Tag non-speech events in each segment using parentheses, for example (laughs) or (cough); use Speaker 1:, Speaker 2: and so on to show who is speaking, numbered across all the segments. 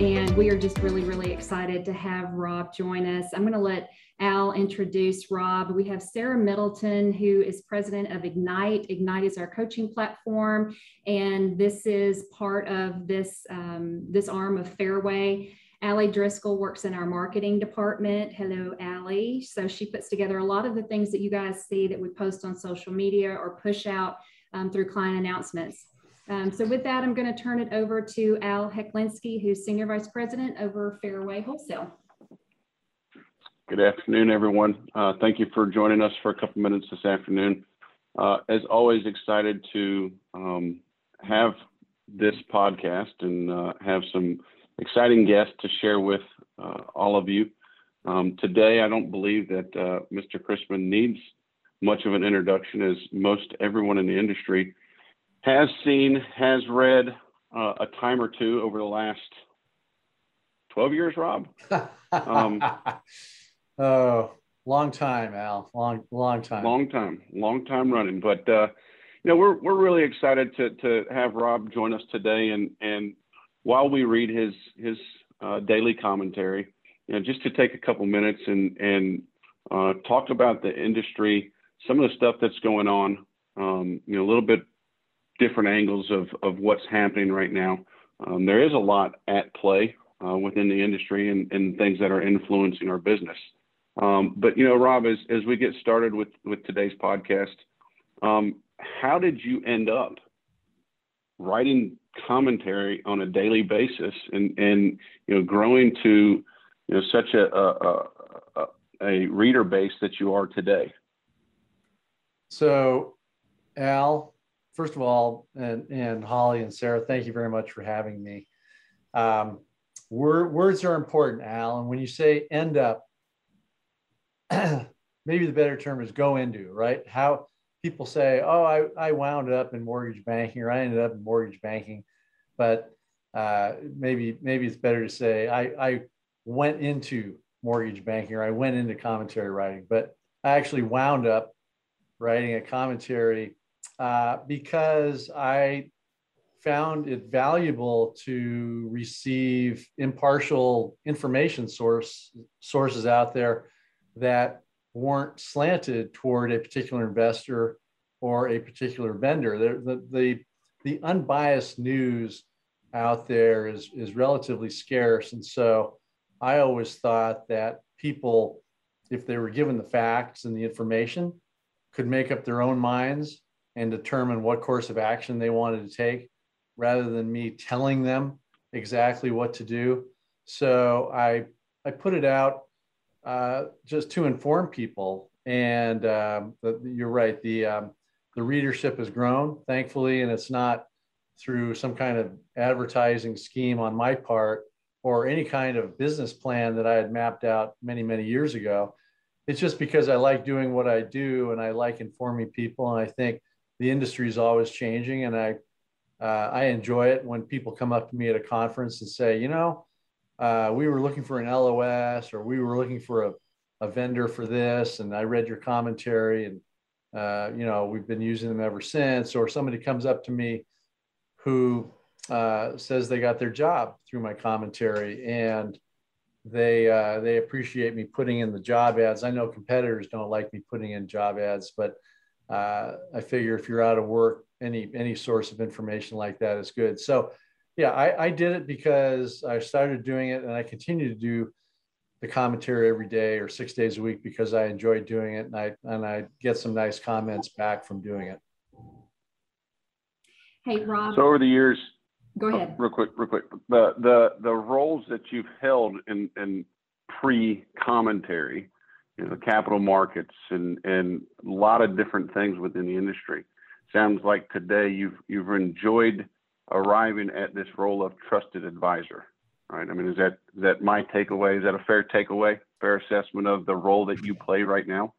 Speaker 1: And we are just really, really excited to have Rob join us. I'm going to let Al introduce Rob. We have Sarah Middleton, who is president of Ignite. Ignite is our coaching platform, and this is part of this, um, this arm of Fairway. Allie Driscoll works in our marketing department. Hello, Allie. So she puts together a lot of the things that you guys see that we post on social media or push out um, through client announcements. Um, so with that, I'm going to turn it over to Al Hecklinski, who's Senior Vice President over Fairway Wholesale.
Speaker 2: Good afternoon, everyone. Uh, thank you for joining us for a couple minutes this afternoon. Uh, as always, excited to um, have this podcast and uh, have some exciting guests to share with uh, all of you. Um, today, I don't believe that uh, Mr. Chrisman needs much of an introduction as most everyone in the industry has seen, has read uh, a time or two over the last 12 years, Rob. (laughs)
Speaker 3: um, oh, long time, Al. Long, long time.
Speaker 2: Long time, long time running. But uh, you know, we're we're really excited to to have Rob join us today, and and while we read his his uh, daily commentary, you know, just to take a couple minutes and and uh, talk about the industry, some of the stuff that's going on. Um, you know, a little bit different angles of, of what's happening right now. Um, there is a lot at play uh, within the industry and, and things that are influencing our business. Um, but you know, Rob, as, as we get started with, with today's podcast, um, how did you end up writing commentary on a daily basis and, and you know, growing to you know such a, a, a, a reader base that you are today?
Speaker 3: So, Al, first of all, and, and Holly and Sarah, thank you very much for having me. Um, word, words are important, Al. And when you say end up, (clears throat) maybe the better term is go into, right? How people say, oh, I, I wound up in mortgage banking or I ended up in mortgage banking. But uh, maybe maybe it's better to say I, I went into mortgage banking or I went into commentary writing, but I actually wound up writing a commentary uh, because I found it valuable to receive impartial information source sources out there that weren't slanted toward a particular investor or a particular vendor. The, the, the, unbiased news out there is, is relatively scarce. And so I always thought that people, if they were given the facts and the information, could make up their own minds and determine what course of action they wanted to take rather than me telling them exactly what to do. So I, I put it out uh, just to inform people. And um, the, you're right, the, um, the readership has grown, thankfully, and it's not through some kind of advertising scheme on my part or any kind of business plan that I had mapped out many, many years ago. It's just because I like doing what I do and I like informing people. And I think the industry is always changing, and I uh, I enjoy it when people come up to me at a conference and say, you know, uh, we were looking for an LOS or we were looking for a, a vendor for this, and I read your commentary, and uh, you know we've been using them ever since. Or somebody comes up to me who uh, says they got their job through my commentary, and they uh, they appreciate me putting in the job ads. I know competitors don't like me putting in job ads, but uh, I figure if you're out of work, any any source of information like that is good. So, yeah, I, I did it because I started doing it, and I continue to do the commentary every day or six days a week because I enjoy doing it, and I and I get some nice comments back from doing it.
Speaker 1: Hey, Rob.
Speaker 2: So over the years,
Speaker 1: go ahead.
Speaker 2: Oh, real quick, real quick. The the the roles that you've held in in pre commentary you know, capital markets and, and a lot of different things within the industry. Sounds like today you've, you've enjoyed arriving at this role of trusted advisor, right? I mean, is that, is that my takeaway? Is that a fair takeaway, fair assessment of the role that you play right now?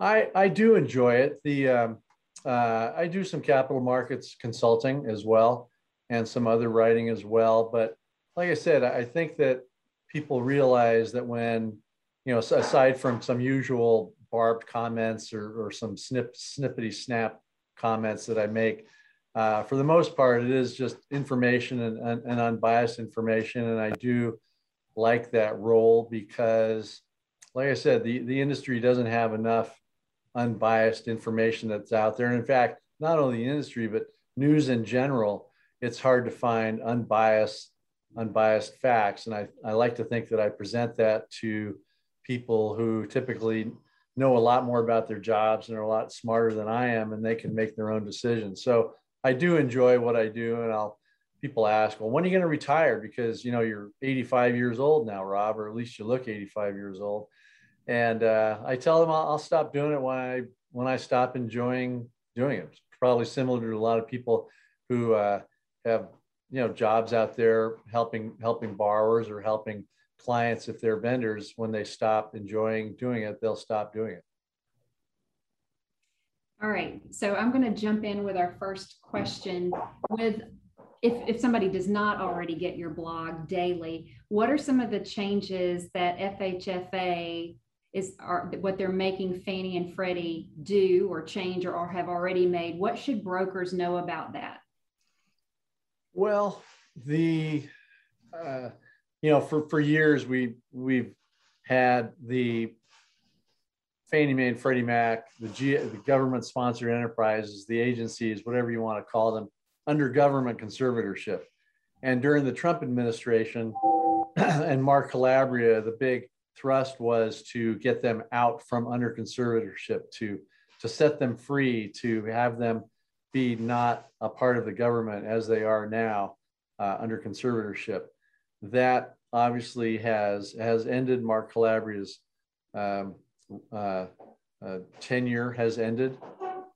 Speaker 3: I, I do enjoy it. The, um, uh, I do some capital markets consulting as well and some other writing as well. But like I said, I think that people realize that when you know, aside from some usual barbed comments or, or some snip, snippety snap comments that I make, uh, for the most part, it is just information and, and, and, unbiased information. And I do like that role because, like I said, the, the industry doesn't have enough unbiased information that's out there. And in fact, not only the industry, but news in general, it's hard to find unbiased, unbiased facts. And I, I like to think that I present that to people who typically know a lot more about their jobs and are a lot smarter than I am, and they can make their own decisions. So I do enjoy what I do, and I'll people ask, well, when are you going to retire? Because you know you're 85 years old now, Rob, or at least you look 85 years old. And uh, I tell them I'll, I'll, stop doing it when I when I stop enjoying doing it. It's probably similar to a lot of people who uh, have you know jobs out there helping helping borrowers or helping clients if they're vendors when they stop enjoying doing it they'll stop doing it
Speaker 1: all right, so I'm going to jump in with our first question. With if, if somebody does not already get your blog daily, what are some of the changes that FHFA is are what they're making Fannie and Freddie do or change or, or have already made? What should brokers know about that?
Speaker 3: Well, the uh, you know for for years we we've had the Fannie Mae and Freddie Mac, the, G, the government sponsored enterprises, the agencies, whatever you want to call them, under government conservatorship. And during the Trump administration (clears throat) and Mark Calabria, the big thrust was to get them out from under conservatorship, to, to set them free, to have them be not a part of the government as they are now uh, under conservatorship. That obviously has, has ended Mark Calabria's um, uh, uh, tenure has ended.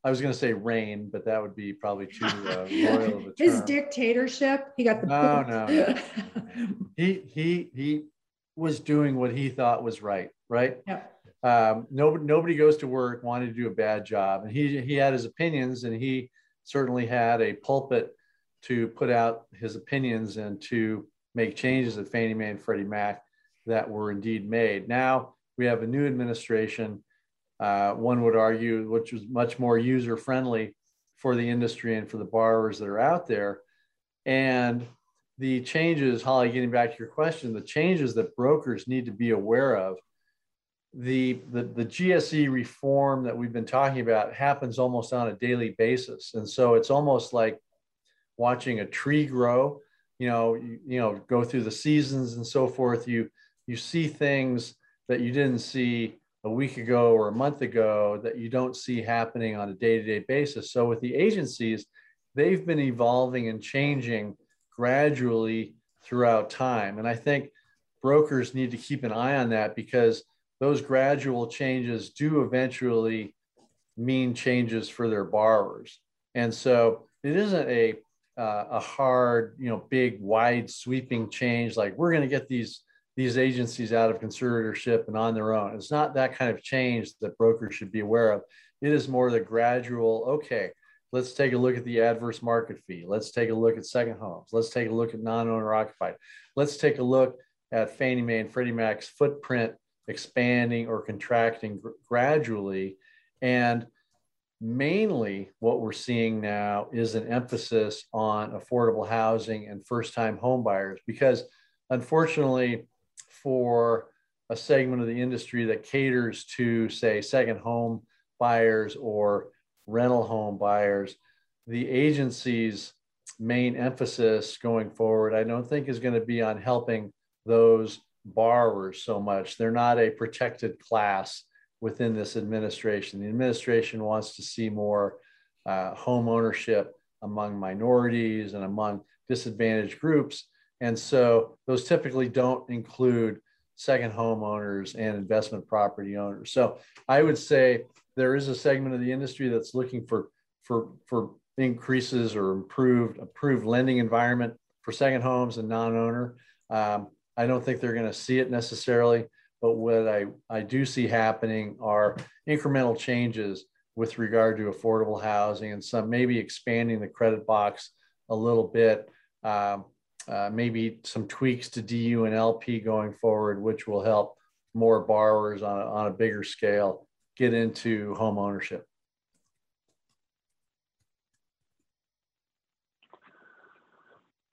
Speaker 3: I was going to say reign, but that would be probably too uh, (laughs) royal of a term.
Speaker 4: His dictatorship. He got the
Speaker 3: no, no, (laughs) no. he he he was doing what he thought was right. Right.
Speaker 4: Yeah.
Speaker 3: Um, nobody nobody goes to work wanting to do a bad job, and he he had his opinions, and he certainly had a pulpit to put out his opinions and to make changes at Fannie Mae and Freddie Mac that were indeed made. Now we have a new administration, uh, one would argue, which was much more user friendly for the industry and for the borrowers that are out there. And the changes, Holly, getting back to your question, the changes that brokers need to be aware of. The, the, the GSE reform that we've been talking about happens almost on a daily basis. And so it's almost like watching a tree grow, you know, you, you know, go through the seasons and so forth. You, you see things that you didn't see a week ago or a month ago that you don't see happening on a day-to-day basis. So with the agencies, they've been evolving and changing gradually throughout time. And I think brokers need to keep an eye on that because those gradual changes do eventually mean changes for their borrowers. And so it isn't a uh, a hard, you know, big, wide, sweeping change like we're going to get these these agencies out of conservatorship and on their own. It's not that kind of change that brokers should be aware of. It is more the gradual, okay, let's take a look at the adverse market fee. Let's take a look at second homes. Let's take a look at non-owner occupied. Let's take a look at Fannie Mae and Freddie Mac's footprint expanding or contracting gr- gradually. And mainly what we're seeing now is an emphasis on affordable housing and first-time home buyers because unfortunately for a segment of the industry that caters to, say, second home buyers or rental home buyers, the agency's main emphasis going forward, I don't think is going to be on helping those borrowers so much. They're not a protected class within this administration. The administration wants to see more uh, home ownership among minorities and among disadvantaged groups. And so those typically don't include second homeowners and investment property owners. So I would say there is a segment of the industry that's looking for for for increases or improved approved lending environment for second homes and non-owner. Um, I don't think they're going to see it necessarily, but what I, I do see happening are incremental changes with regard to affordable housing and some maybe expanding the credit box a little bit. Um, uh, maybe some tweaks to DU and LP going forward, which will help more borrowers on a, on a bigger scale get into home ownership.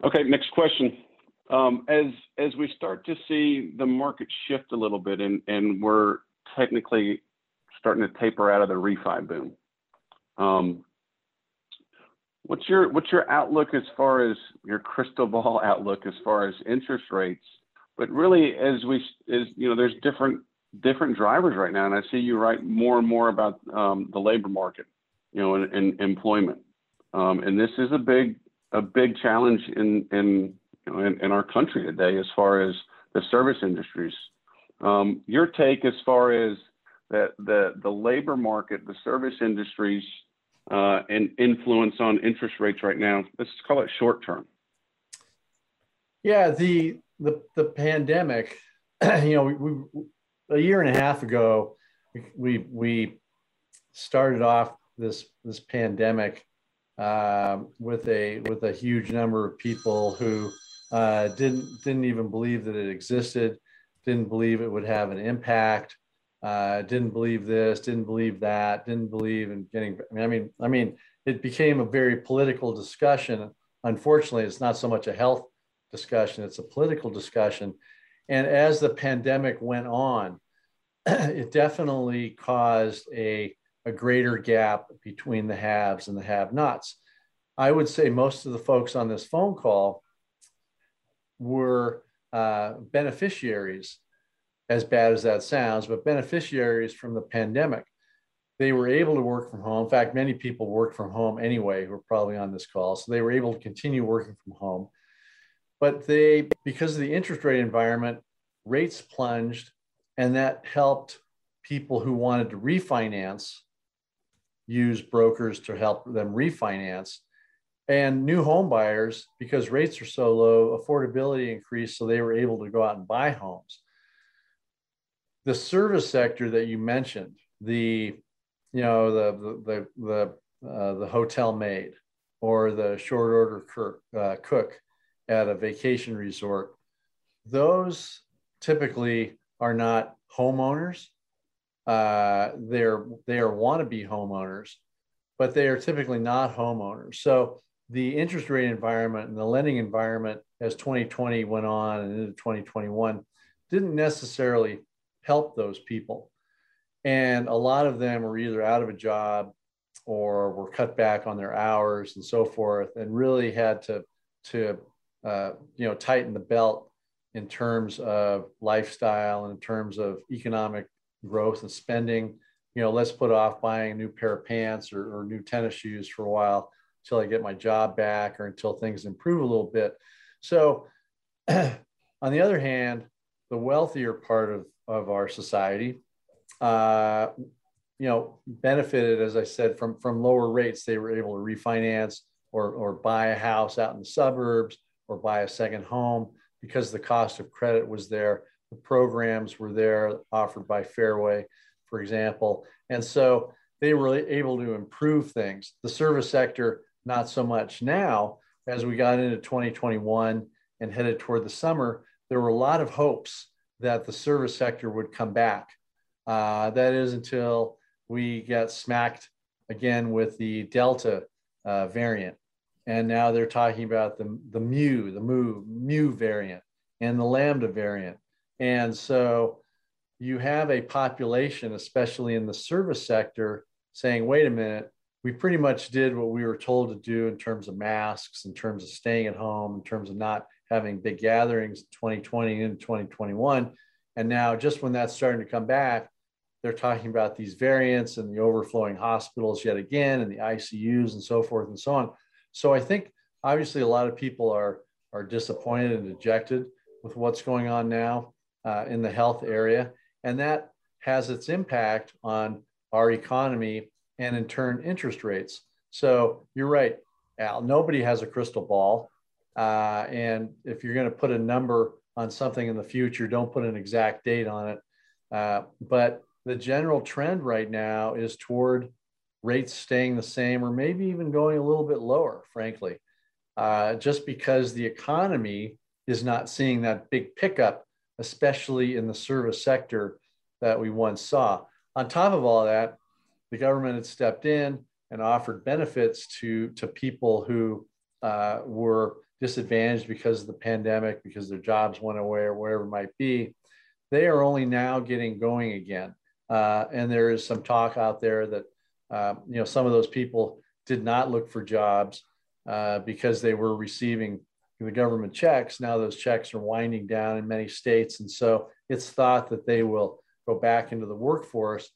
Speaker 2: Okay, next question. Um, as as we start to see the market shift a little bit, and and we're technically starting to taper out of the refi boom. Um, what's your what's your outlook as far as your crystal ball (laughs) outlook as far as interest rates? But really, as we as you know, there's different different drivers right now, and I see you write more and more about um, the labor market, you know, and, and employment. And this is a big a big challenge in in know in, in our country today as far as the service industries. Um, your take as far as that the the labor market, the service industries, uh, and influence on interest rates right now. Let's call it short term.
Speaker 3: Yeah, the the the pandemic. (clears throat) You know, we, we a year and a half ago, we we, we started off this this pandemic uh, with a with a huge number of people who uh, didn't didn't even believe that it existed, didn't believe it would have an impact, uh, didn't believe this, didn't believe that, didn't believe in getting. I mean, I mean, it became a very political discussion. Unfortunately, it's not so much a health discussion; it's a political discussion. And as the pandemic went on, (clears throat) it definitely caused a a greater gap between the haves and the have-nots. I would say most of the folks on this phone call were uh, beneficiaries, as bad as that sounds, but beneficiaries from the pandemic. They were able to work from home. In fact, many people work from home anyway who are probably on this call. So they were able to continue working from home. But they, because of the interest rate environment, rates plunged, and that helped people who wanted to refinance use brokers to help them refinance. And new home buyers, because rates are so low, affordability increased, so they were able to go out and buy homes. The service sector that you mentioned, the you know the the the uh, the hotel maid or the short order cook, uh, cook at a vacation resort, those typically are not homeowners uh, they're they are wannabe homeowners, but they are typically not homeowners. So the interest rate environment and the lending environment as 2020 went on and into 2021 didn't necessarily help those people. And a lot of them were either out of a job or were cut back on their hours and so forth, and really had to to uh, you know tighten the belt in terms of lifestyle and in terms of economic growth and spending. You know, let's put off buying a new pair of pants or, or new tennis shoes for a while until I get my job back or until things improve a little bit. So, (clears throat) on the other hand, the wealthier part of, of our society, uh, you know, benefited, as I said, from, from lower rates. They were able to refinance or, or buy a house out in the suburbs or buy a second home because the cost of credit was there the programs were there offered by Fairway, for example. And so they were able to improve things. The service sector, not so much now. As we got into 2021 and headed toward the summer, there were a lot of hopes that the service sector would come back. Uh, that is until we got smacked again with the Delta uh, variant. And now they're talking about the, the Mu, the Mu, Mu variant and the Lambda variant. And so you have a population, especially in the service sector, saying, wait a minute, we pretty much did what we were told to do in terms of masks, in terms of staying at home, in terms of not having big gatherings 2020 and 2021. And now, just when that's starting to come back, they're talking about these variants and the overflowing hospitals yet again, and the ICUs and so forth and so on. So I think obviously a lot of people are are disappointed and dejected with what's going on now uh, in the health area. And that has its impact on our economy and in turn interest rates. So you're right, Al, nobody has a crystal ball. Uh, and if you're going to put a number on something in the future, don't put an exact date on it. Uh, but the general trend right now is toward rates staying the same or maybe even going a little bit lower, frankly, uh, just because the economy is not seeing that big pickup especially in the service sector that we once saw. On top of all that, the government had stepped in and offered benefits to, to people who uh, were disadvantaged because of the pandemic, because their jobs went away or whatever it might be, they are only now getting going again. Uh, and there is some talk out there that uh, you know some of those people did not look for jobs uh, because they were receiving the government checks. Now those checks are winding down in many states, and so it's thought that they will go back into the workforce.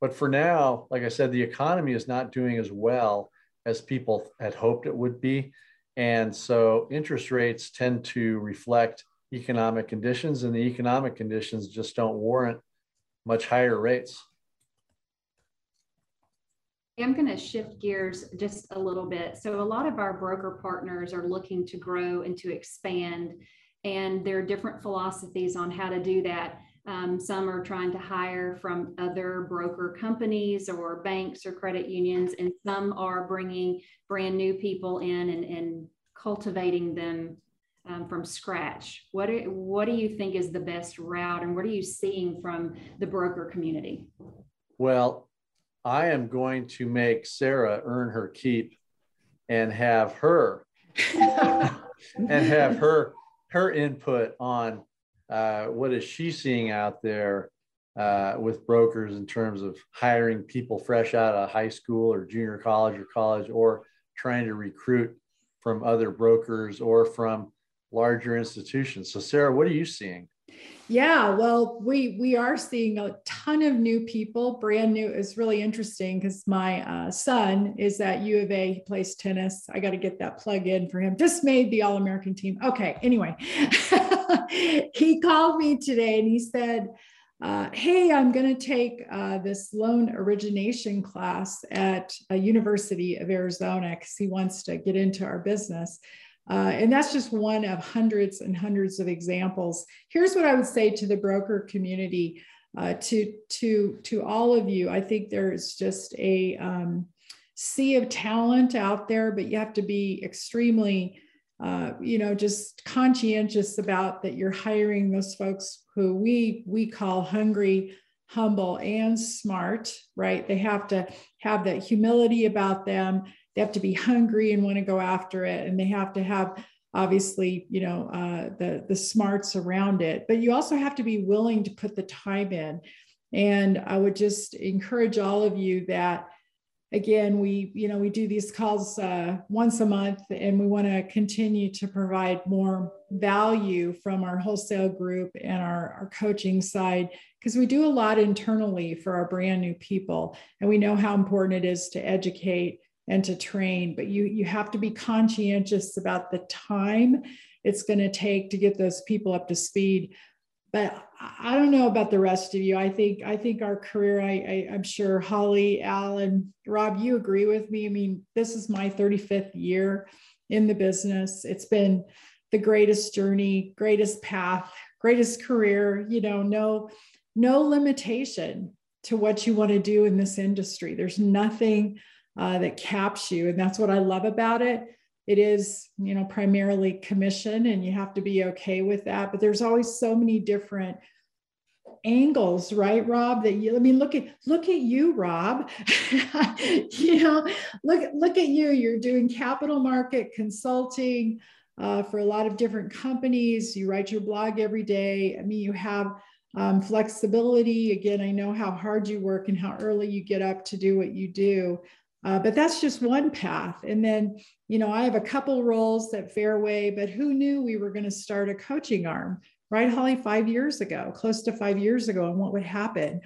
Speaker 3: But for now, like I said, the economy is not doing as well as people had hoped it would be. And so interest rates tend to reflect economic conditions, and the economic conditions just don't warrant much higher rates.
Speaker 1: I'm going to shift gears just a little bit. So, a lot of our broker partners are looking to grow and to expand, and there are different philosophies on how to do that. Um, some are trying to hire from other broker companies or banks or credit unions, and some are bringing brand new people in and, and cultivating them um, from scratch. What do, what do you think is the best route, and what are you seeing from the broker community?
Speaker 3: Well, I am going to make Sarah earn her keep and have her (laughs) (laughs) and have her her input on uh, what is she seeing out there uh, with brokers in terms of hiring people fresh out of high school or junior college or college or trying to recruit from other brokers or from larger institutions so sarah what are you seeing
Speaker 4: yeah, well, we we are seeing a ton of new people, brand new. It's really interesting because my uh, son is at U of A. He plays tennis. I got to get that plug in for him. Just made the All American team. Okay, anyway, (laughs) (laughs) he called me today and he said, uh, "Hey, I'm going to take uh, this loan origination class at a University of Arizona because he wants to get into our business." Uh, and that's just one of hundreds and hundreds of examples. Here's what I would say to the broker community, uh, to, to, to all of you. I think there's just a um, sea of talent out there, but you have to be extremely, uh, you know, just conscientious about that you're hiring those folks who we, we call hungry, humble, and smart, right? They have to have that humility about them. They have to be hungry and want to go after it. And they have to have obviously you know uh, the the smarts around it. But you also have to be willing to put the time in. And i would just encourage all of you that again we you know we do these calls uh, once a month and we want to continue to provide more value from our wholesale group and our, our coaching side because we do a lot internally for our brand new people and we know how important it is to educate and to train but you you have to be conscientious about the time it's going to take to get those people up to speed but i don't know about the rest of you i think i think our career i, I i'm sure holly al and rob you agree with me i mean this is my 35th year in the business it's been the greatest journey greatest path greatest career you know no no limitation to what you want to do in this industry there's nothing uh, that caps you. And that's what I love about it. It is, you know, primarily commission and you have to be okay with that. But there's always so many different angles right rob that you i mean look at look at you rob. (laughs) You know look look at you. You're doing capital market consulting uh, for a lot of different companies. You write your blog every day. I mean you have um, flexibility. Again i know how hard you work and how early you get up to do what you do uh, but that's just one path. And then, you know, I have a couple roles at Fairway, but who knew we were going to start a coaching arm, right, Holly, five years ago, close to five years ago, and what would happen.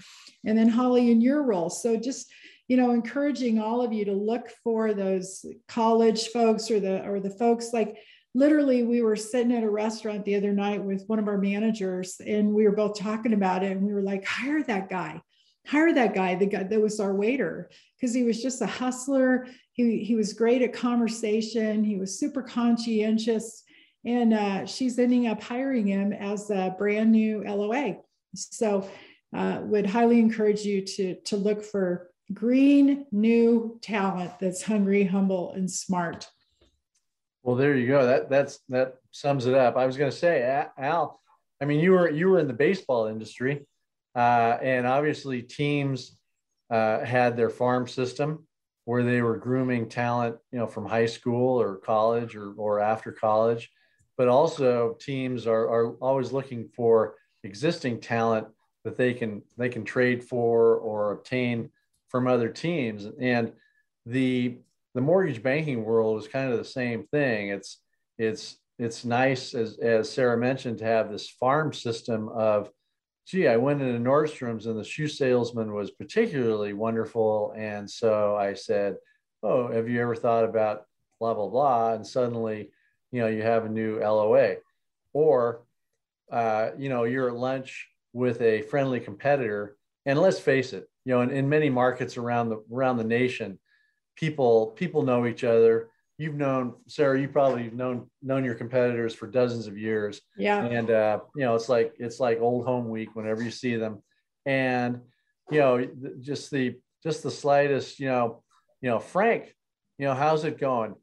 Speaker 4: And then, Holly, in your role. So just, you know, encouraging all of you to look for those college folks or the or the folks like literally we were sitting at a restaurant the other night with one of our managers and we were both talking about it and we were like hire that guy hire that guy the guy that was our waiter because he was just a hustler. He, he was great at conversation. He was super conscientious. And uh, she's ending up hiring him as a brand new LOA. So uh, would highly encourage you to, to look for green new talent that's hungry, humble, and smart.
Speaker 3: Well, there you go. That that's that sums it up. I was going to say, Al. I mean, you were you were in the baseball industry, uh, and obviously teams uh, had their farm system where they were grooming talent, you know, from high school or college or, or after college. But also teams are, are always looking for existing talent that they can they can trade for or obtain from other teams. And the the mortgage banking world is kind of the same thing. It's it's it's nice as as Sarah mentioned to have this farm system of gee, I went into Nordstrom's and the shoe salesman was particularly wonderful. And so I said, Oh, have you ever thought about blah, blah, blah? And suddenly, you know, you have a new LOA. Or, uh, you know, you're at lunch with a friendly competitor. And let's face it, you know, in, in many markets around the around the nation, people people know each other you've known Sarah, you probably have known known your competitors for dozens of years.
Speaker 4: Yeah.
Speaker 3: And uh, you know, it's like it's like old home week whenever you see them. And you know, just the just the slightest, you know, you know, Frank, you know, how's it going?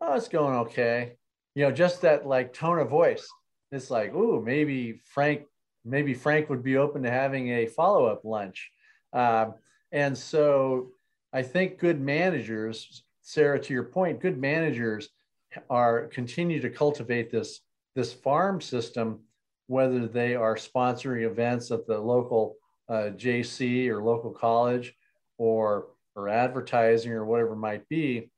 Speaker 3: Oh, it's going okay. You know, just that like tone of voice. It's like, ooh, maybe Frank, maybe Frank would be open to having a follow-up lunch. Um, and so I think good managers Sarah, to your point, good managers are continue to cultivate this this farm system, whether they are sponsoring events at the local uh, JC or local college, or or advertising or whatever might be,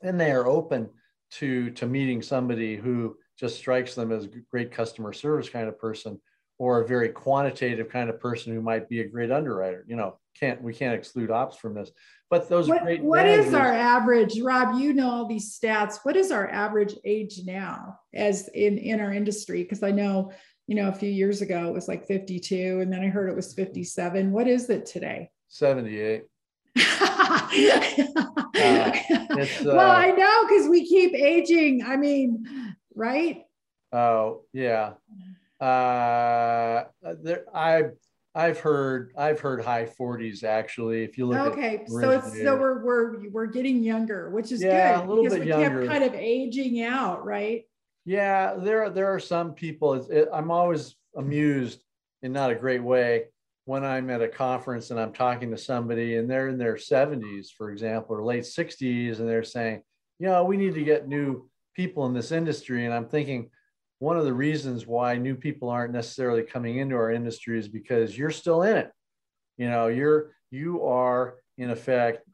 Speaker 3: and they are open to to meeting somebody who just strikes them as a great customer service kind of person or a very quantitative kind of person who might be a great underwriter. You know, can't we can't exclude ops from this. But those
Speaker 4: what,
Speaker 3: great
Speaker 4: what is our average, Rob? You know all these stats. What is our average age now as in in our industry? Because I know, you know, a few years ago it was like 52, and then I heard it was 57. What is it today?
Speaker 3: 78. (laughs)
Speaker 4: uh, well, I know because we keep aging. I mean, right?
Speaker 3: Oh yeah uh, there, I I've heard I've heard high 40s actually. If you look
Speaker 4: okay, so it's so we're we're we're getting younger, which is
Speaker 3: yeah,
Speaker 4: good
Speaker 3: a little
Speaker 4: because
Speaker 3: bit
Speaker 4: we
Speaker 3: younger.
Speaker 4: kept kind of aging out, right?
Speaker 3: Yeah, there there are some people. It, I'm always amused in not a great way when I'm at a conference and I'm talking to somebody and they're in their 70s, for example, or late 60s, and they're saying, you know, we need to get new people in this industry, and I'm thinking one of the reasons why new people aren't necessarily coming into our industry is because you're still in it. You know, you're you are in effect,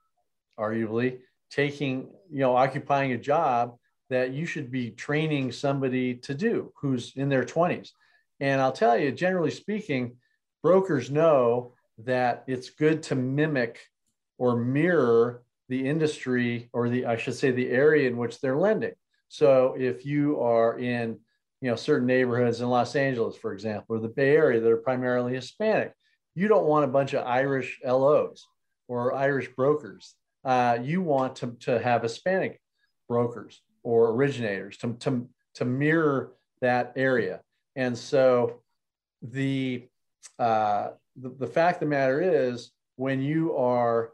Speaker 3: arguably taking, you know, occupying a job that you should be training somebody to do who's in their 20s. And I'll tell you, generally speaking, brokers know that it's good to mimic or mirror the industry or the, I should say, the area in which they're lending. So if you are in you know certain neighborhoods in Los Angeles, for example, or the Bay Area that are primarily Hispanic. You don't want a bunch of Irish LOs or Irish brokers. Uh, you want to, to have Hispanic brokers or originators to, to, to mirror that area. And so the, uh, the, the fact of the matter is when you are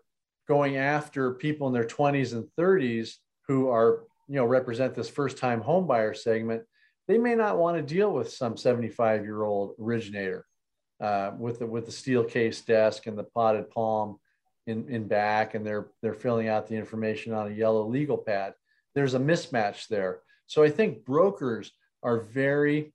Speaker 3: going after people in their 20s and 30s who are, you know, represent this first time homebuyer segment, they may not want to deal with some 75 year old originator uh, with the with the steel case desk and the potted palm in, in back and they're they're filling out the information on a yellow legal pad. There's a mismatch there. So i think brokers are very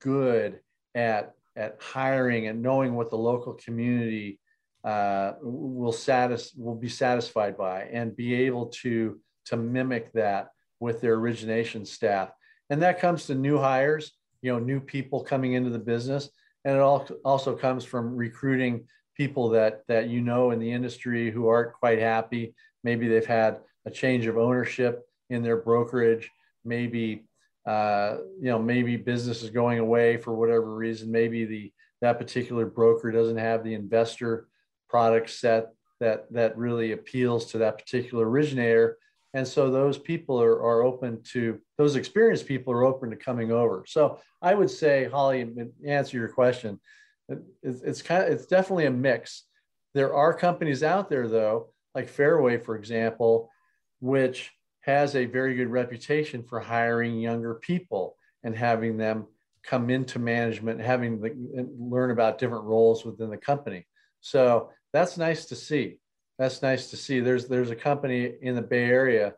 Speaker 3: good at at hiring and knowing what the local community uh, will satis- will be satisfied by and be able to to mimic that with their origination staff and that comes to new hires you know new people coming into the business. And it also comes from recruiting people that that you know in the industry who aren't quite happy. Maybe they've had a change of ownership in their brokerage. Maybe uh, you know maybe business is going away for whatever reason. Maybe the that particular broker doesn't have the investor product set that that really appeals to that particular originator and so those people are, are open to those experienced people are open to coming over. So i would say holly answer your question it's, it's kind of it's definitely a mix. There are companies out there though like fairway for example which has a very good reputation for hiring younger people and having them come into management having the, learn about different roles within the company. So that's nice to see that's nice to see. There's there's a company in the Bay Area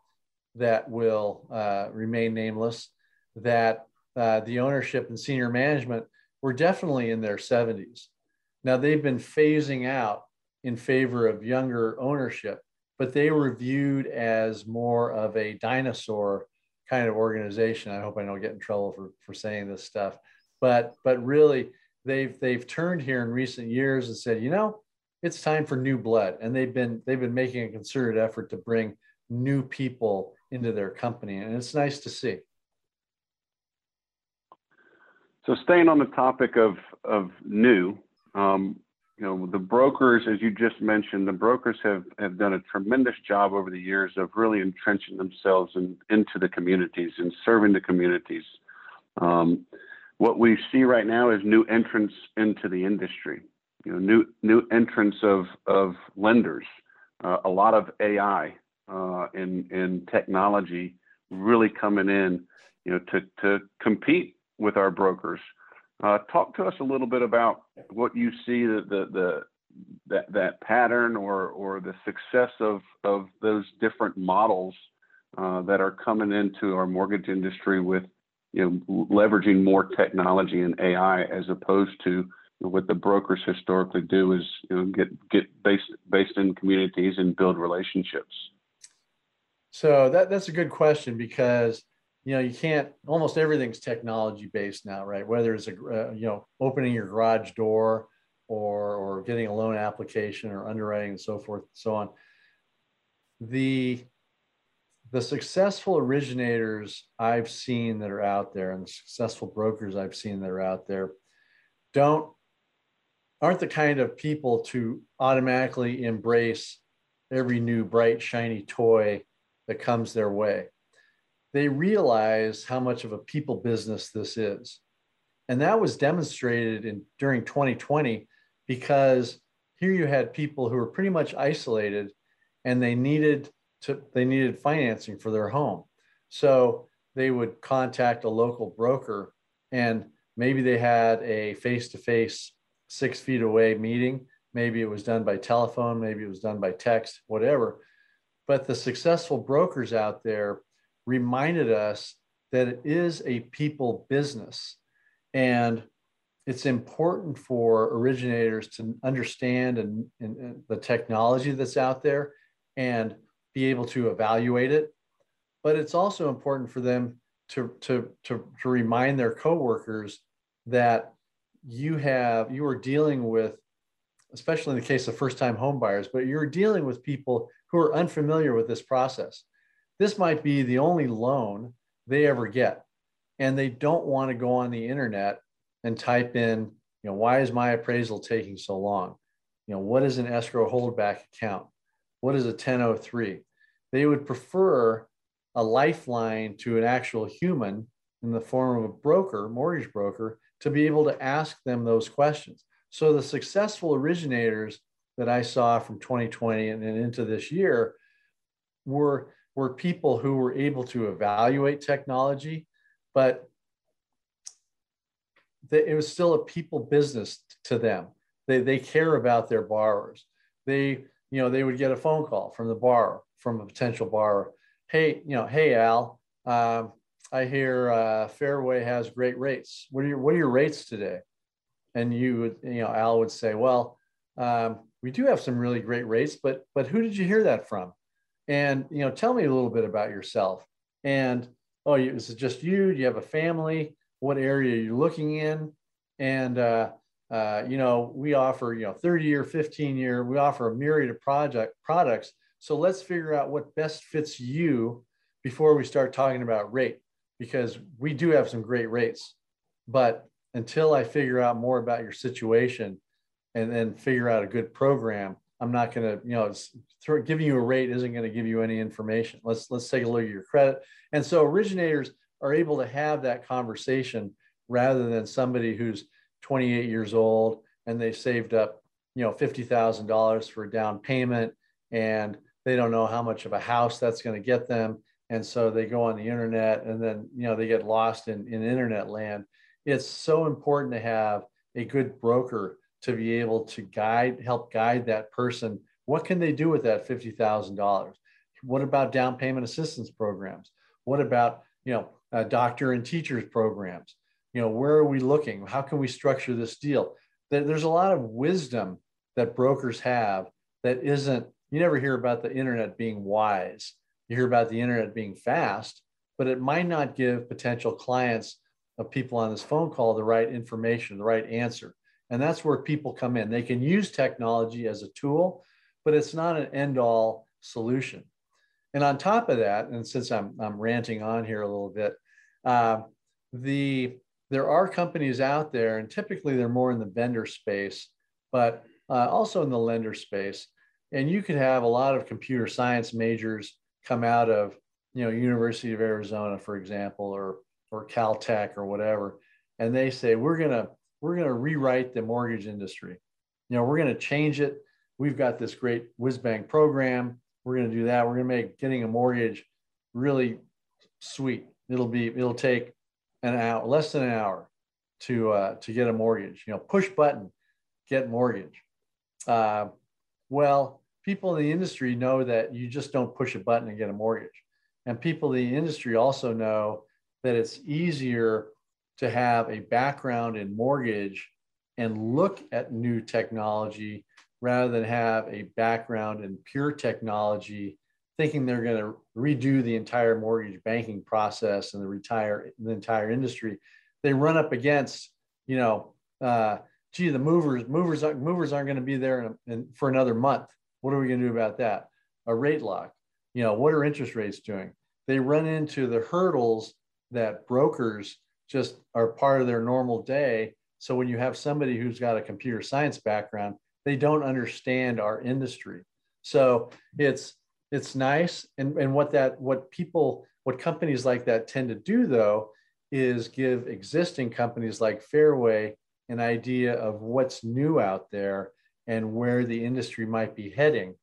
Speaker 3: that will uh, remain nameless. That uh, the ownership and senior management were definitely in their 70s. Now they've been phasing out in favor of younger ownership, but they were viewed as more of a dinosaur kind of organization. I hope I don't get in trouble for, for saying this stuff, but but really they've they've turned here in recent years and said, you know, it's time for new blood, and they've been they've been making a concerted effort to bring new people into their company, and it's nice to see.
Speaker 2: So staying on the topic of of new, um, you know, the brokers, as you just mentioned, the brokers have, have done a tremendous job over the years of really entrenching themselves in, into the communities and serving the communities. Um, what we see right now is new entrants into the industry. You know, new new entrants of of lenders, uh, a lot of AI uh, and and technology really coming in, you know, to to compete with our brokers. Uh, talk to us a little bit about what you see the, the, the that that pattern or or the success of of those different models uh, that are coming into our mortgage industry with you know leveraging more technology and AI as opposed to what the brokers historically do is you know get get based based in communities and build relationships.
Speaker 3: So that that's a good question because you know you can't almost everything's technology based now right whether it's a uh, you know opening your garage door or or getting a loan application or underwriting and so forth and so on the the successful originators i've seen that are out there and the successful brokers i've seen that are out there don't aren't the kind of people to automatically embrace every new bright shiny toy that comes their way they realize how much of a people business this is. And that was demonstrated in during 2020 because here you had people who were pretty much isolated and they needed to they needed financing for their home. So they would contact a local broker and maybe they had a face-to-face six feet away meeting. Maybe it was done by telephone, maybe it was done by text, whatever. But the successful brokers out there reminded us that it is a people business. And it's important for originators to understand and, and, and, the technology that's out there and be able to evaluate it. But it's also important for them to, to, to, to remind their coworkers that you have you are dealing with, especially in the case of first-time homebuyers, but you're dealing with people who are unfamiliar with this process this might be the only loan they ever get. And they don't want to go on the internet and type in, you know, why is my appraisal taking so long? You know, what is an escrow holdback account? What is a 1003? They would prefer a lifeline to an actual human in the form of a broker, mortgage broker, to be able to ask them those questions. So the successful originators that I saw from 2020 and, and into this year were were people who were able to evaluate technology, but they, it was still a people business to them. They, they care about their borrowers. They, you know, they would get a phone call from the borrower, from a potential borrower. Hey, you know, hey Al, um, I hear uh, Fairway has great rates. What are your What are your rates today? And you would, you know, Al would say, well, um, we do have some really great rates, but but who did you hear that from? and you know tell me a little bit about yourself and oh is it just you do you have a family what area are you looking in and uh, uh, you know we offer you know 30 year 15 year we offer a myriad of project products so let's figure out what best fits you before we start talking about rate because we do have some great rates but until i figure out more about your situation and then figure out a good program I'm not going to, you know, throw, giving you a rate isn't going to give you any information. Let's let's take a look at your credit. And so originators are able to have that conversation rather than somebody who's 28 years old and they saved up, you know, $50,000 for a down payment and they don't know how much of a house that's going to get them. And so they go on the internet and then, you know, they get lost in, in internet land. It's so important to have a good broker to be able to guide, help guide that person What can they do with that $50,000? What about down payment assistance programs? What about, you know, uh, doctor and teachers programs? You know, where are we looking? How can we structure this deal? There's a lot of wisdom that brokers have that isn't, you never hear about the internet being wise. You hear about the internet being fast, but it might not give potential clients of people on this phone call the right information, the right answer. And that's where people come in. They can use technology as a tool, but it's not an end all solution. And on top of that, and since I'm, I'm ranting on here a little bit, uh, the there are companies out there, and typically they're more in the vendor space, but uh, also in the lender space. And you could have a lot of computer science majors come out of, you know, University of Arizona, for example, or or Caltech or whatever, and they say we're gonna we're gonna rewrite the mortgage industry. You know, we're gonna change it. We've got this great WizBank program. We're gonna do that. We're gonna make getting a mortgage really sweet. It'll be it'll take an hour, less than an hour to uh, to get a mortgage. You know, push button, get mortgage. Uh, well, people in the industry know that you just don't push a button and get a mortgage, and people in the industry also know that it's easier to have a background in mortgage and look at new technology rather than have a background in pure technology thinking they're going to redo the entire mortgage banking process and the retire the entire industry, they run up against, you know, uh, gee, the movers movers movers aren't going to be there in, in, for another month. What are we going to do about that? A rate lock. You know, what are interest rates doing? They run into the hurdles that brokers just are part of their normal day. So when you have somebody who's got a computer science background, they don't understand our industry. So it's it's nice. And, and what that, what people, what companies like that tend to do though, is give existing companies like Fairway an idea of what's new out there and where the industry might be heading,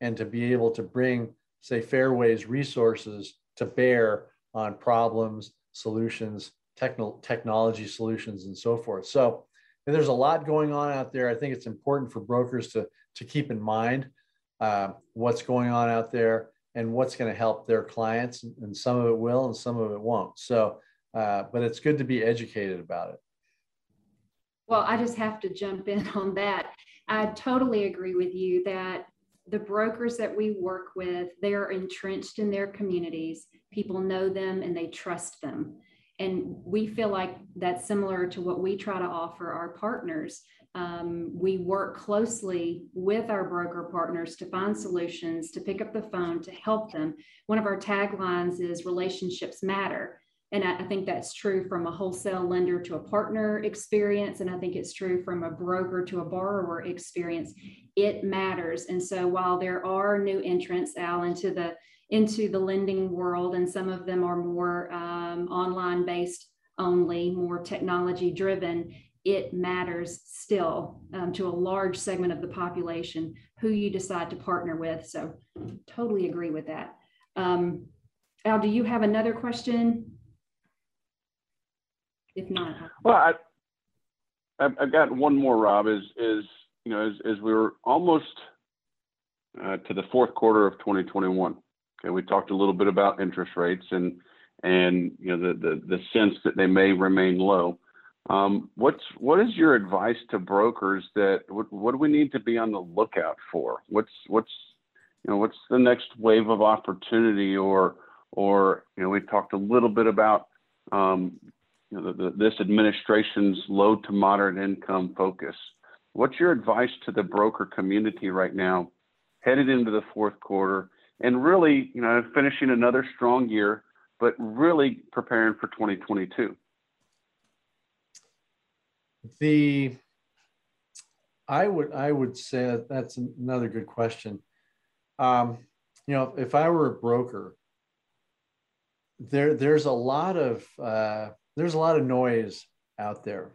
Speaker 3: and to be able to bring, say, Fairway's resources to bear on problems, solutions, techno- technology solutions, and so forth. So there's a lot going on out there. I think it's important for brokers to, to keep in mind uh, what's going on out there and what's going to help their clients. And some of it will and some of it won't. So, uh, but it's good to be educated about it.
Speaker 1: Well, I just have to jump in on that. I totally agree with you that the brokers that we work with, they are entrenched in their communities. People know them and they trust them. And we feel like that's similar to what we try to offer our partners. Um, we work closely with our broker partners to find solutions, to pick up the phone, to help them. One of our taglines is relationships matter. And I, I, think that's true from a wholesale lender to a partner experience. And I think it's true from a broker to a borrower experience. It matters. And so while there are new entrants, Al, into the into the lending world, and some of them are more um, online based only, more technology driven, it matters still um, to a large segment of the population who you decide to partner with. So, totally agree with that. Um, Al, do you have another question? If not,
Speaker 2: well, I, I've got one more. Rob is is you know as as we were almost uh, to the fourth quarter of 2021. Okay, we talked a little bit about interest rates and and you know the the, the sense that they may remain low. Um, what's what is your advice to brokers that what, what do we need to be on the lookout for? What's what's you know what's the next wave of opportunity or or you know we talked a little bit about um, you know the, the, this administration's low to moderate income focus. What's your advice to the broker community right now, headed into the fourth quarter, and really you know finishing another strong year, but really preparing for 2022?
Speaker 3: the I would I would say that that's another good question. Um, you know, if I were a broker, there there's a lot of uh, there's a lot of noise out there,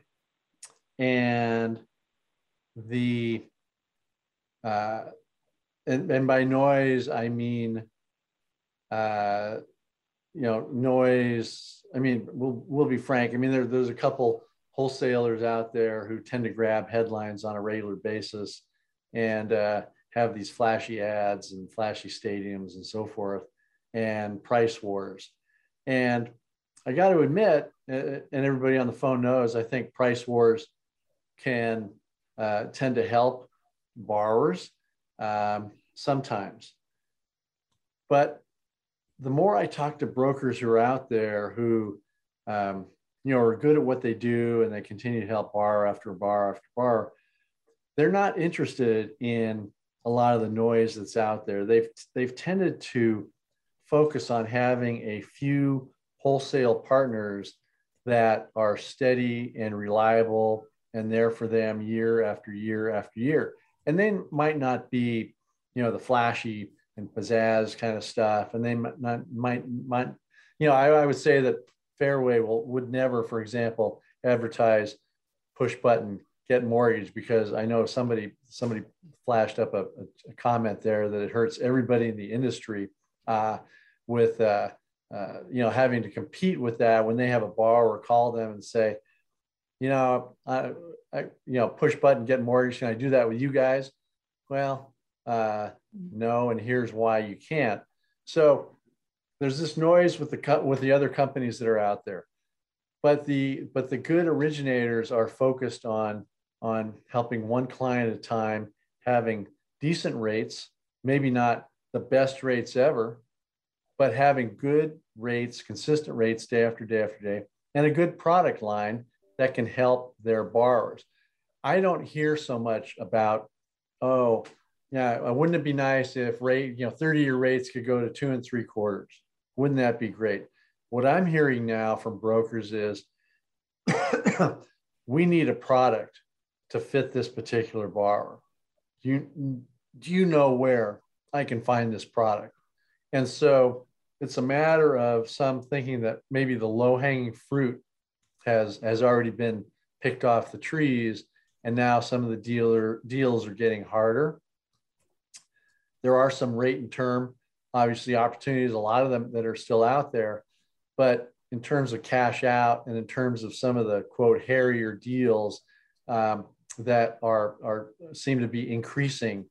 Speaker 3: and the uh, and, and by noise I mean uh, you know noise. I mean we'll we'll be frank. I mean there, there's a couple wholesalers out there who tend to grab headlines on a regular basis. And, uh, have these flashy ads and flashy stadiums and so forth and price wars. And I got to admit, and everybody on the phone knows, I think price wars can uh, tend to help borrowers um, sometimes. But the more I talk to brokers who are out there who, um, you know, are good at what they do and they continue to help bar after bar after bar, they're not interested in a lot of the noise that's out there. They've they've tended to focus on having a few wholesale partners that are steady and reliable and there for them year after year after year. And they might not be, you know, the flashy and pizzazz kind of stuff. And they might not might might, you know, I, I would say that Fairway will would never, for example, advertise push button get mortgage because I know somebody somebody flashed up a, a comment there that it hurts everybody in the industry uh, with uh, uh, you know having to compete with that when they have a borrower call them and say, you know, I, I you know push button get mortgage. Can I do that with you guys? Well, uh, no, and here's why you can't. So there's this noise with the with the other companies that are out there, but the but the good originators are focused on on helping one client at a time, having decent rates, maybe not the best rates ever, but having good rates, consistent rates day after day after day, and a good product line that can help their borrowers. I don't hear so much about, oh, yeah, uh, wouldn't it be nice if rate, you know, 30 year rates could go to two and three quarters? Wouldn't that be great? What I'm hearing now from brokers is (coughs) we need a product to fit this particular borrower. Do you, do you know where I can find this product? And so it's a matter of some thinking that maybe the low hanging fruit has, has already been picked off the trees. And now some of the dealer deals are getting harder. There are some rate and term, obviously opportunities, a lot of them that are still out there. But in terms of cash out and in terms of some of the quote hairier deals, um, that are, are seem to be increasing.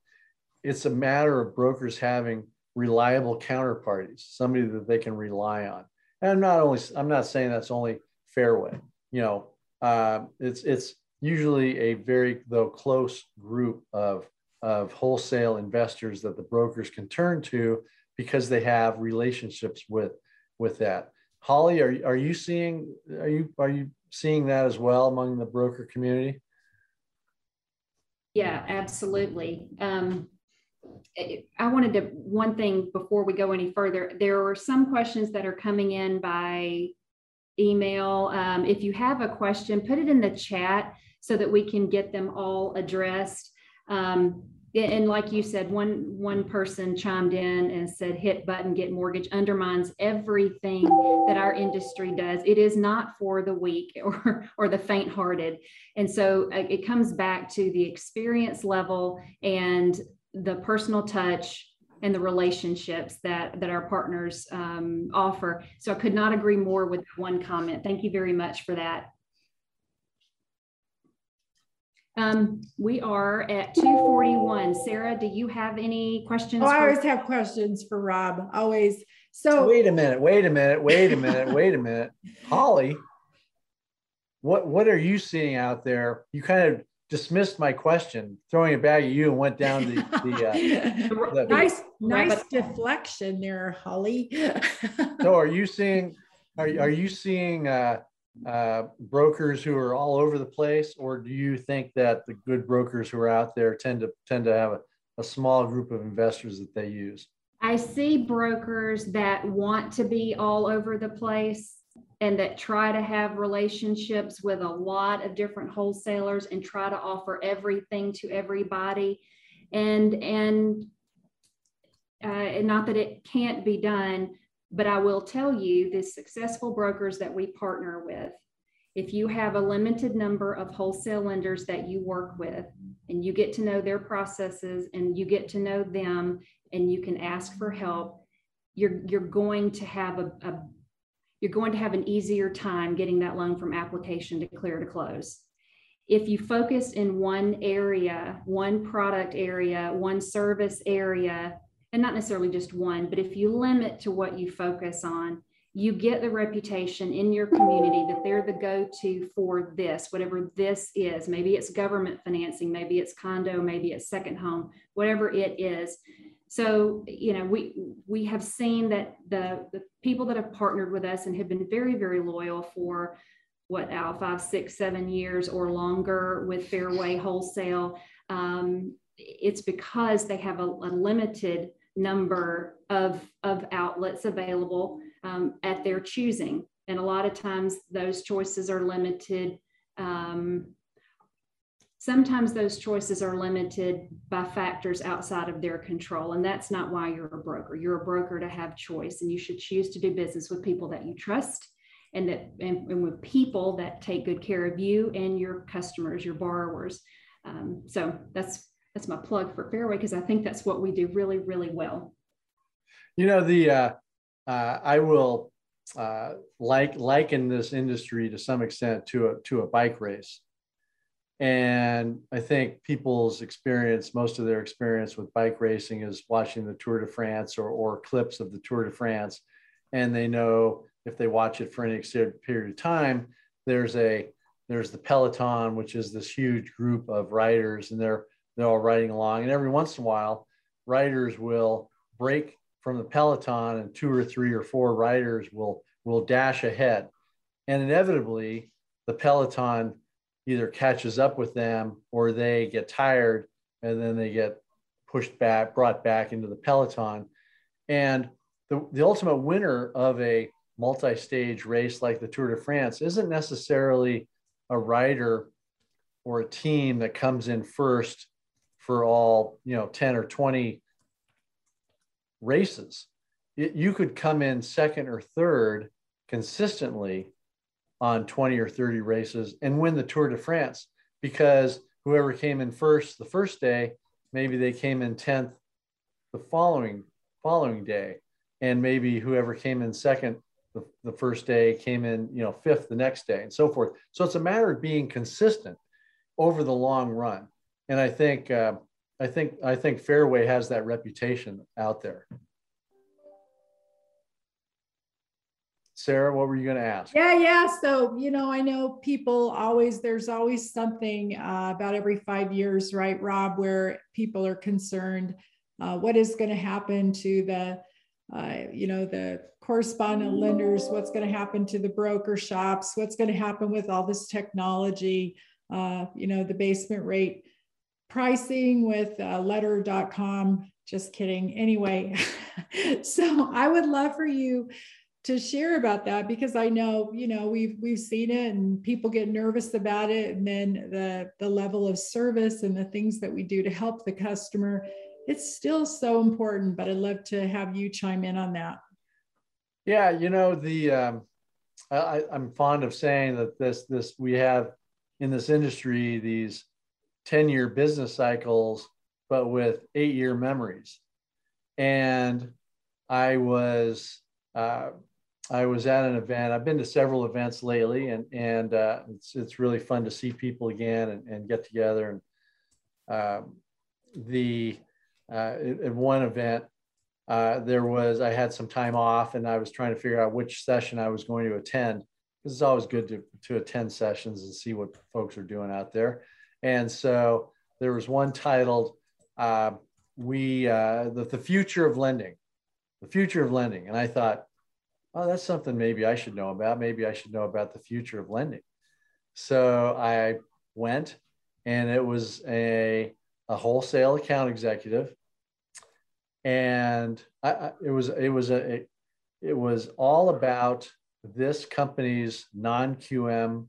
Speaker 3: It's a matter of brokers having reliable counterparties, somebody that they can rely on. And I'm not only I'm not saying that's only Fairway. You know, uh, it's it's usually a very though close group of of wholesale investors that the brokers can turn to because they have relationships with with that. Holly, are, are you seeing are you are you seeing that as well among the broker community?
Speaker 1: Yeah, absolutely. Um, I wanted to, one thing before we go any further, there are some questions that are coming in by email. Um, if you have a question, put it in the chat so that we can get them all addressed. Um, and like you said, one one person chimed in and said, "Hit button, get mortgage undermines everything that our industry does. It is not for the weak (laughs) or or the faint-hearted." And so uh, it comes back to the experience level and the personal touch and the relationships that that our partners um, offer. So I could not agree more with one comment. Thank you very much for that. Um, we are at 241. Sarah, do you have any questions?
Speaker 4: Oh, I always have questions for Rob. Always. So
Speaker 3: wait a minute, wait a minute, wait a minute, wait a minute. Holly, what what are you seeing out there? You kind of dismissed my question, throwing it back at you and went down the, (laughs) the, uh, (laughs)
Speaker 4: the nice nice deflection there, Holly. (laughs)
Speaker 3: so are you seeing are, are you seeing uh, uh, brokers who are all over the place, or do you think that the good brokers who are out there tend to tend to have a, a small group of investors that they use?
Speaker 1: I see brokers that want to be all over the place and that try to have relationships with a lot of different wholesalers and try to offer everything to everybody. And and uh, not that it can't be done but I will tell you the successful brokers that we partner with, if you have a limited number of wholesale lenders that you work with and you get to know their processes and you get to know them and you can ask for help, you're, you're going to have a, a you're going to have an easier time getting that loan from application to clear to close. If you focus in one area, one product area, one service area, and not necessarily just one, but if you limit to what you focus on, you get the reputation in your community that they're the go-to for this whatever this is. Maybe it's government financing maybe it's condo maybe it's second home whatever it is so you know we we have seen that the the people that have partnered with us and have been very very loyal for what now five six seven years or longer with fairway wholesale um, it's because they have a, a limited number of of outlets available um, at their choosing. And a lot of times those choices are limited. Um, sometimes those choices are limited by factors outside of their control. And that's not why you're a broker. You're a broker to have choice, and you should choose to do business with people that you trust and that and, and with people that take good care of you and your customers, your borrowers. Um, so that's that's my plug for Fairway because I think that's what we do really, really well.
Speaker 3: You know, the uh, uh, I will uh, like liken this industry to some extent to a to a bike race. And I think people's experience, most of their experience with bike racing is watching the Tour de France or, or clips of the Tour de France. And they know if they watch it for any extended period of time, there's a there's the peloton, which is this huge group of riders, and they're they're all riding along. And every once in a while, riders will break from the peloton and two or three or four riders will will dash ahead and inevitably the peloton either catches up with them or they get tired and then they get pushed back brought back into the peloton and the, the ultimate winner of a multi-stage race like the tour de france isn't necessarily a rider or a team that comes in first for all you know 10 or 20 races. It, you could come in second or third consistently on 20 or 30 races and win the Tour de France because whoever came in first the first day, maybe they came in 10th the following following day. And maybe whoever came in second the, the first day came in, you know, fifth the next day and so forth. So it's a matter of being consistent over the long run. And I think uh, I think I think Fairway has that reputation out there. Sarah, what were you going to ask?
Speaker 4: Yeah, yeah. So, you know, I know people always, there's always something uh, about every five years, right, Rob, where people are concerned uh, what is going to happen to the, uh, you know, the correspondent lenders, what's going to happen to the broker shops, what's going to happen with all this technology, uh, you know, the basement rate pricing with uh, Better.com. Just kidding. Anyway, (laughs) so I would love for you to share about that because I know, you know, we've we've seen it and people get nervous about it. And then the the level of service and the things that we do to help the customer, it's still so important. But I'd love to have you chime in on that.
Speaker 3: Yeah, you know, the um, I, I'm fond of saying that this this we have in this industry these 10 year business cycles, but with eight year memories. And I was, uh, I was at an event. I've been to several events lately, and and uh, it's it's really fun to see people again and, and get together. And um, the uh, at one event, uh, there was I had some time off, and I was trying to figure out which session I was going to attend. Because it's always good to to attend sessions and see what folks are doing out there. And so there was one titled uh, "We uh, the, the Future of Lending," the future of lending, and I thought, oh, that's something maybe I should know about. Maybe I should know about the future of lending. So I went, and it was a a wholesale account executive, and I, I, it was it was a it, it was all about this company's non QM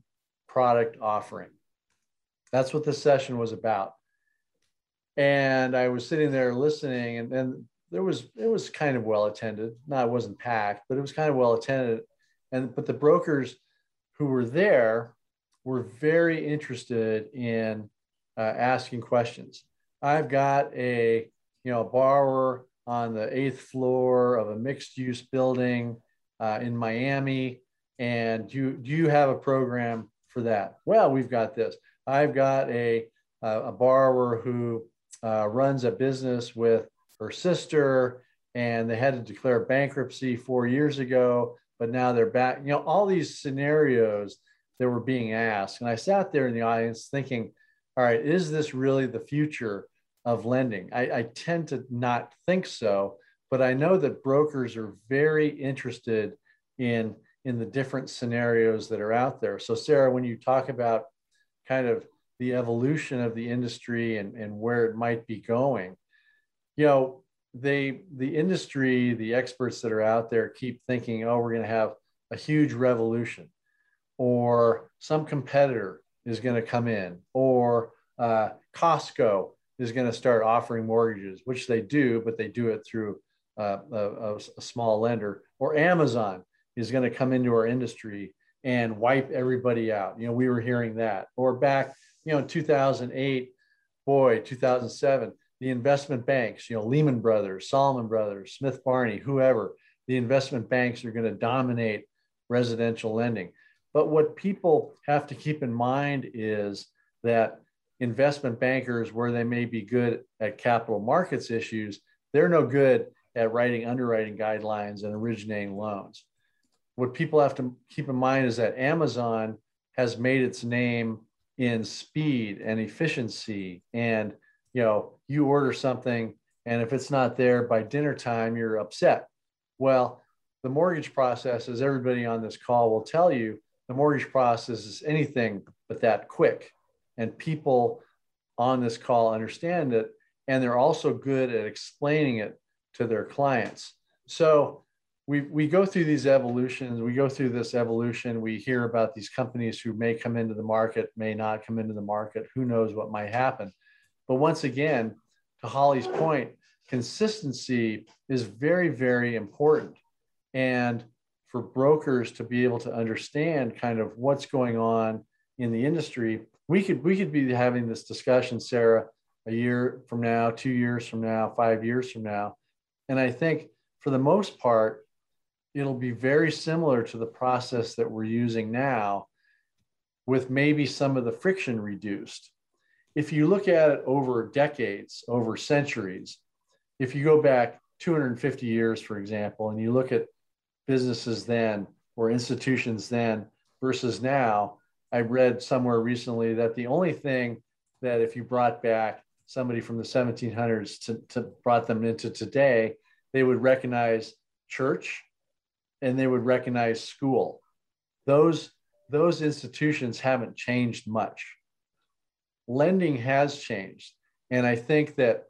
Speaker 3: product offering. That's what the session was about. And I was sitting there listening, and then there was it was kind of well attended. No, it wasn't packed, but it was kind of well attended. And but the brokers who were there were very interested in uh, asking questions. I've got a you know a borrower on the eighth floor of a mixed use building uh, in Miami, and do you, do you have a program for that? Well, we've got this I've got a, a borrower who uh, runs a business with her sister and they had to declare bankruptcy four years ago, but now they're back. You know, all these scenarios that were being asked. And I sat there in the audience thinking, all right, is this really the future of lending? I, I tend to not think so, but I know that brokers are very interested in, in the different scenarios that are out there. So, Sarah, when you talk about kind of the evolution of the industry and, and where it might be going, you know, they the industry, the experts that are out there keep thinking, oh, we're going to have a huge revolution, or some competitor is going to come in, or uh, Costco is going to start offering mortgages, which they do, but they do it through uh, a, a small lender, or Amazon is going to come into our industry and wipe everybody out. You know, we were hearing that, or back, you know, in 2008, boy, 2007 the investment banks, you know, Lehman Brothers, Salomon Brothers, Smith Barney, whoever, the investment banks are going to dominate residential lending. But what people have to keep in mind is that investment bankers, where they may be good at capital markets issues, they're no good at writing underwriting guidelines and originating loans. What people have to keep in mind is that Amazon has made its name in speed and efficiency and you know, you order something and if it's not there by dinner time, you're upset. Well, the mortgage process, as everybody on this call will tell you, the mortgage process is anything but that quick. And people on this call understand it. And they're also good at explaining it to their clients. So we, we go through these evolutions. We go through this evolution. We hear about these companies who may come into the market, may not come into the market. Who knows what might happen. But once again, to Holly's point, consistency is very, very important. And for brokers to be able to understand kind of what's going on in the industry, we could we could be having this discussion, Sarah, a year from now, two years from now, five years from now. And I think for the most part, it'll be very similar to the process that we're using now, with maybe some of the friction reduced if you look at it over decades, over centuries, if you go back 250 years, for example, and you look at businesses then or institutions then versus now, I read somewhere recently that the only thing that if you brought back somebody from the 1700s to, to brought them into today, they would recognize church and they would recognize school. Those, those institutions haven't changed much lending has changed. And I think that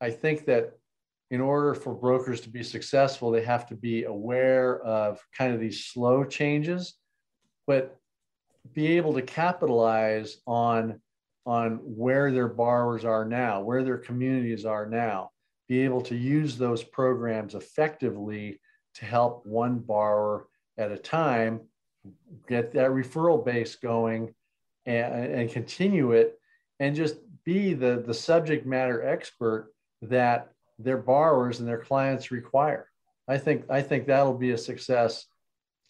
Speaker 3: I think that in order for brokers to be successful, they have to be aware of kind of these slow changes, but be able to capitalize on, on where their borrowers are now, where their communities are now, be able to use those programs effectively to help one borrower at a time, get that referral base going and, and continue it and just be the, the subject matter expert that their borrowers and their clients require. I think I think that'll be a success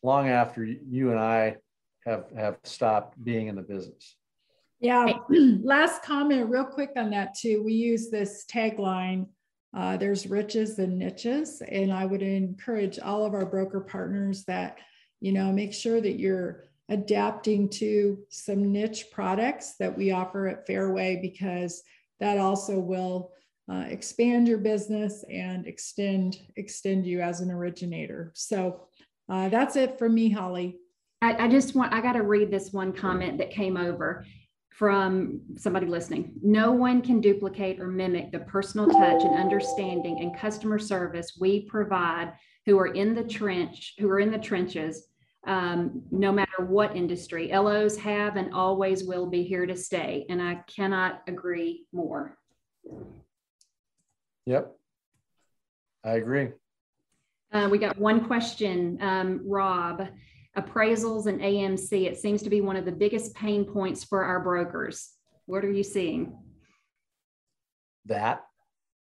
Speaker 3: long after you and I have have stopped being in the business.
Speaker 4: Yeah. (clears throat) Last comment, real quick on that too. We use this tagline. Uh, there's riches and niches, and I would encourage all of our broker partners that you know make sure that you're adapting to some niche products that we offer at Fairway because that also will uh, expand your business and extend extend you as an originator. So uh, that's it for me, Holly.
Speaker 1: I, I just want I got to read this one comment that came over from somebody listening. No one can duplicate or mimic the personal touch and understanding and customer service we provide who are in the trench, who are in the trenches um, no matter what industry. LOs have and always will be here to stay. And I cannot agree more.
Speaker 3: Yep. I agree.
Speaker 1: Uh, we got one question, um, Rob. Appraisals and AMC, it seems to be one of the biggest pain points for our brokers. What are you seeing?
Speaker 3: That.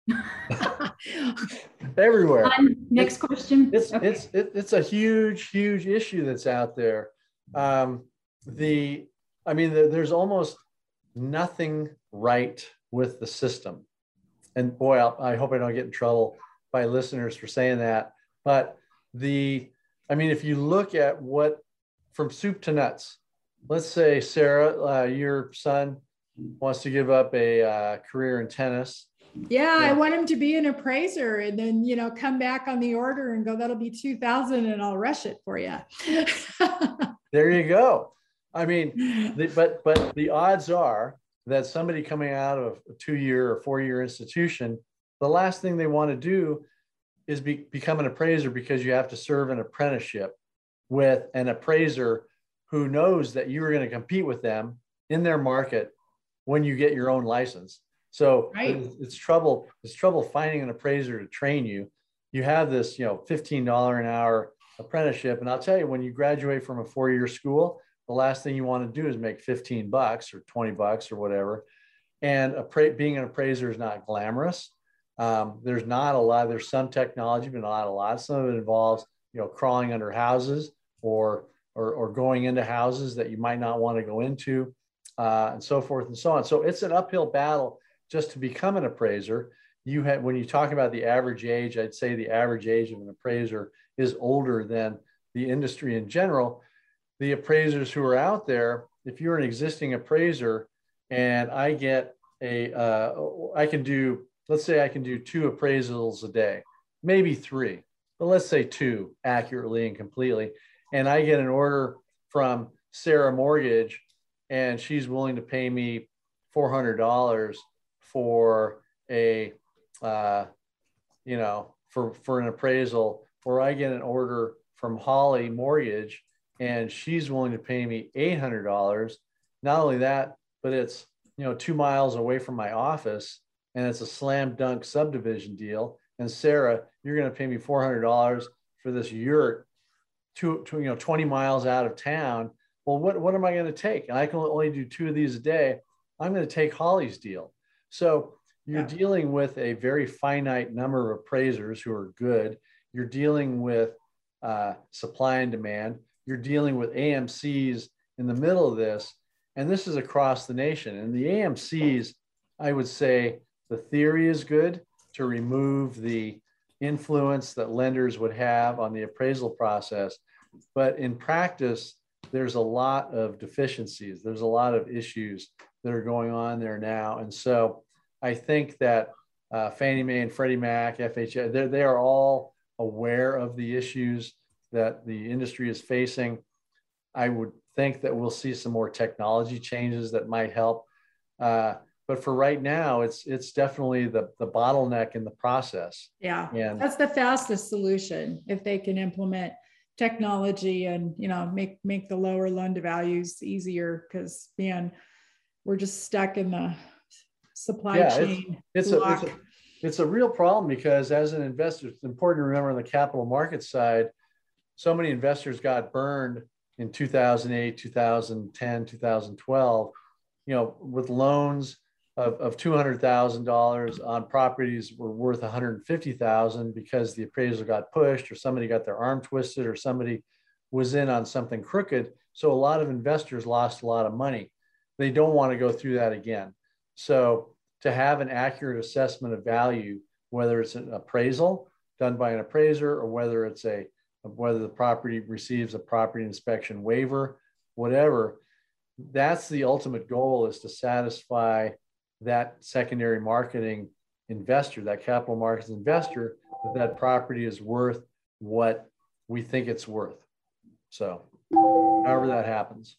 Speaker 3: (laughs) everywhere.
Speaker 1: Um, next it's, question.
Speaker 3: It's okay. it's it, it's a huge huge issue that's out there. Um, the I mean, the, there's almost nothing right with the system. And boy, I'll, I hope I don't get in trouble by listeners for saying that. But the, I mean, if you look at what from soup to nuts, let's say Sarah, uh, your son wants to give up a uh, career in tennis.
Speaker 4: Yeah, yeah, I want him to be an appraiser and then, you know, come back on the order and go, that'll be 2000 and I'll rush it for you. (laughs)
Speaker 3: there you go. I mean, the, (laughs) but, but the odds are that somebody coming out of a two year or four year institution, the last thing they want to do is be, become an appraiser because you have to serve an apprenticeship with an appraiser who knows that you are going to compete with them in their market when you get your own license. So right. it's, it's, trouble. It's trouble finding an appraiser to train you. You have this, you know, fifteen dollar an hour apprenticeship, and I'll tell you, when you graduate from a four year school, the last thing you want to do is make fifteen bucks or twenty bucks or whatever. And appra- being an appraiser is not glamorous. Um, there's not a lot. There's some technology, but not a lot. Some of it involves, you know, crawling under houses or or, or going into houses that you might not want to go into, uh, and so forth and so on. So it's an uphill battle just to become an appraiser. You have when you talk about the average age, I'd say the average age of an appraiser is older than the industry in general. The appraisers who are out there, if you're an existing appraiser, and I get a, uh, I can do, let's say I can do two appraisals a day, maybe three, but let's say two accurately and completely and I get an order from Sarah Mortgage, and she's willing to pay me four hundred dollars for a, uh, you know, for for an appraisal, or I get an order from Holly Mortgage, and she's willing to pay me eight hundred dollars. Not only that, but it's you know two miles away from my office, and it's a slam dunk subdivision deal. And Sarah, you're going to pay me four hundred dollars for this yurt two, two, you know, 20 miles out of town. Well, what, what am I going to take? And I can only do two of these a day. I'm going to take Holly's deal. So you're yeah. dealing with a very finite number of appraisers who are good. You're dealing with uh, supply and demand. You're dealing with AMCs in the middle of this. And this is across the nation. And the AMCs, I would say the theory is good to remove the influence that lenders would have on the appraisal process. But in practice, there's a lot of deficiencies. There's a lot of issues that are going on there now. And so I think that uh, Fannie Mae and Freddie Mac, FHA, they are all aware of the issues that the industry is facing. I would think that we'll see some more technology changes that might help. Uh, but for right now, it's it's definitely the the bottleneck in the process.
Speaker 4: Yeah, and that's the fastest solution if they can implement technology and you know make make the lower loan to values easier because man we're just stuck in the supply yeah, chain
Speaker 3: it's, it's a, it's, a, it's a real problem because as an investor it's important to remember on the capital market side so many investors got burned in 2008 2010 2012 you know with loans of, of $200,000 on properties were worth 150,000 because the appraisal got pushed or somebody got their arm twisted or somebody was in on something crooked. So a lot of investors lost a lot of money. They don't want to go through that again. So to have an accurate assessment of value, whether it's an appraisal done by an appraiser or whether it's a whether the property receives a property inspection waiver, whatever, that's the ultimate goal is to satisfy that secondary marketing investor, that capital markets investor, that that property is worth what we think it's worth. So, however that happens.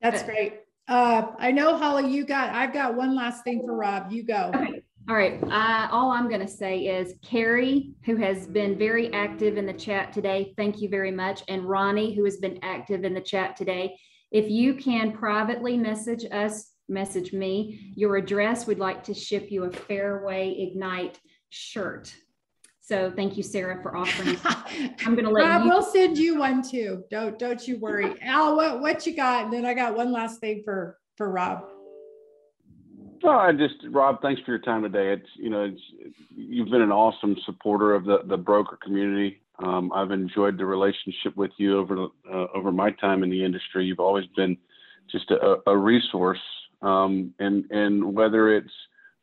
Speaker 4: That's great. Uh, I know, Holly, you got, I've got one last thing for Rob. You go.
Speaker 1: Okay. All right. Uh, all I'm going to say is Carrie, who has been very active in the chat today, thank you very much. And Ronnie, who has been active in the chat today. If you can privately message us message me your address. We'd like to ship you a Fairway Ignite shirt. So thank you, Sarah, for offering. (laughs) I'm going to let
Speaker 4: Rob,
Speaker 1: you.
Speaker 4: We'll send you one too. Don't don't you worry, Al. What what you got? And then I got one last thing for for Rob.
Speaker 2: Well, I just Rob, thanks for your time today. It's you know, it's you've been an awesome supporter of the the broker community. Um, I've enjoyed the relationship with you over uh, over my time in the industry. You've always been just a, a resource Um, and, and whether it's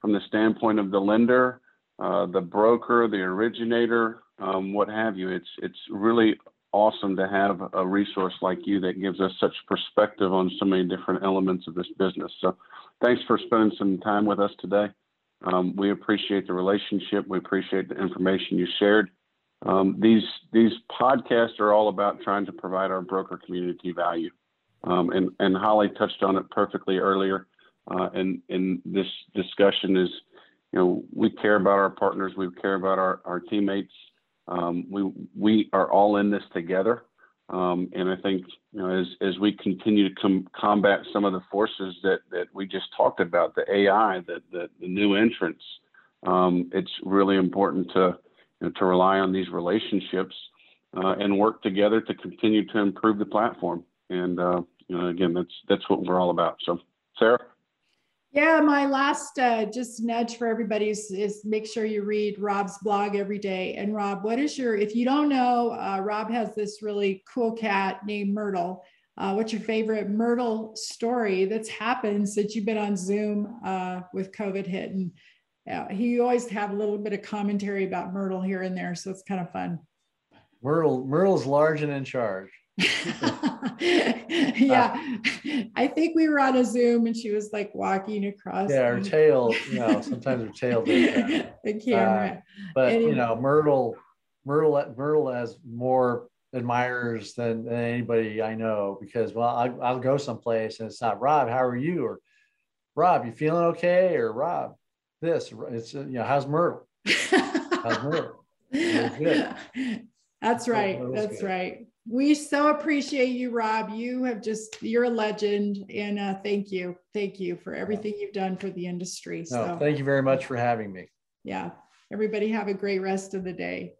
Speaker 2: from the standpoint of the lender, uh, the broker, the originator, um, what have you, it's, it's really awesome to have a resource like you that gives us such perspective on so many different elements of this business. So thanks for spending some time with us today. Um, we appreciate the relationship. We appreciate the information you shared. Um, these these podcasts are all about trying to provide our broker community value, um, and and Holly touched on it perfectly earlier. Uh, and and this discussion is, you know, we care about our partners, we care about our our teammates. Um, we we are all in this together, um, and I think you know as as we continue to com- combat some of the forces that that we just talked about, the AI, the the, the new entrants, um, it's really important to you know, to rely on these relationships uh, and work together to continue to improve the platform. And uh, you know, again, that's that's what we're all about. So, Sarah.
Speaker 4: Yeah, my last uh, just nudge for everybody is, is, make sure you read Rob's blog every day. And Rob, what is your, if you don't know, uh, Rob has this really cool cat named Myrtle. Uh, what's your favorite Myrtle story that's happened since you've been on Zoom uh, with COVID hit? And yeah, he always have a little bit of commentary about Myrtle here and there, so it's kind of fun.
Speaker 3: Myrtle, Myrtle's large and in charge. (laughs)
Speaker 4: yeah, I think we were on a Zoom and she was like walking across.
Speaker 3: Yeah, her tail, (laughs) you know, sometimes her tail
Speaker 4: the camera.
Speaker 3: Uh, but anyway. you know, Myrtle, Myrtle, Myrtle has more admirers than, than anybody I know because well, I, I'll go someplace and it's not Rob. How are you? Or Rob, you feeling okay? Or Rob, this. It's you know, how's Myrtle? (laughs) how's
Speaker 4: Myrtle? That's right. That's good. right. We so appreciate you, Rob. You have just you're a legend, and uh, thank you, thank you for everything you've done for the industry.
Speaker 3: So no, thank you very much for having me.
Speaker 4: Yeah. Everybody have a great rest of the day.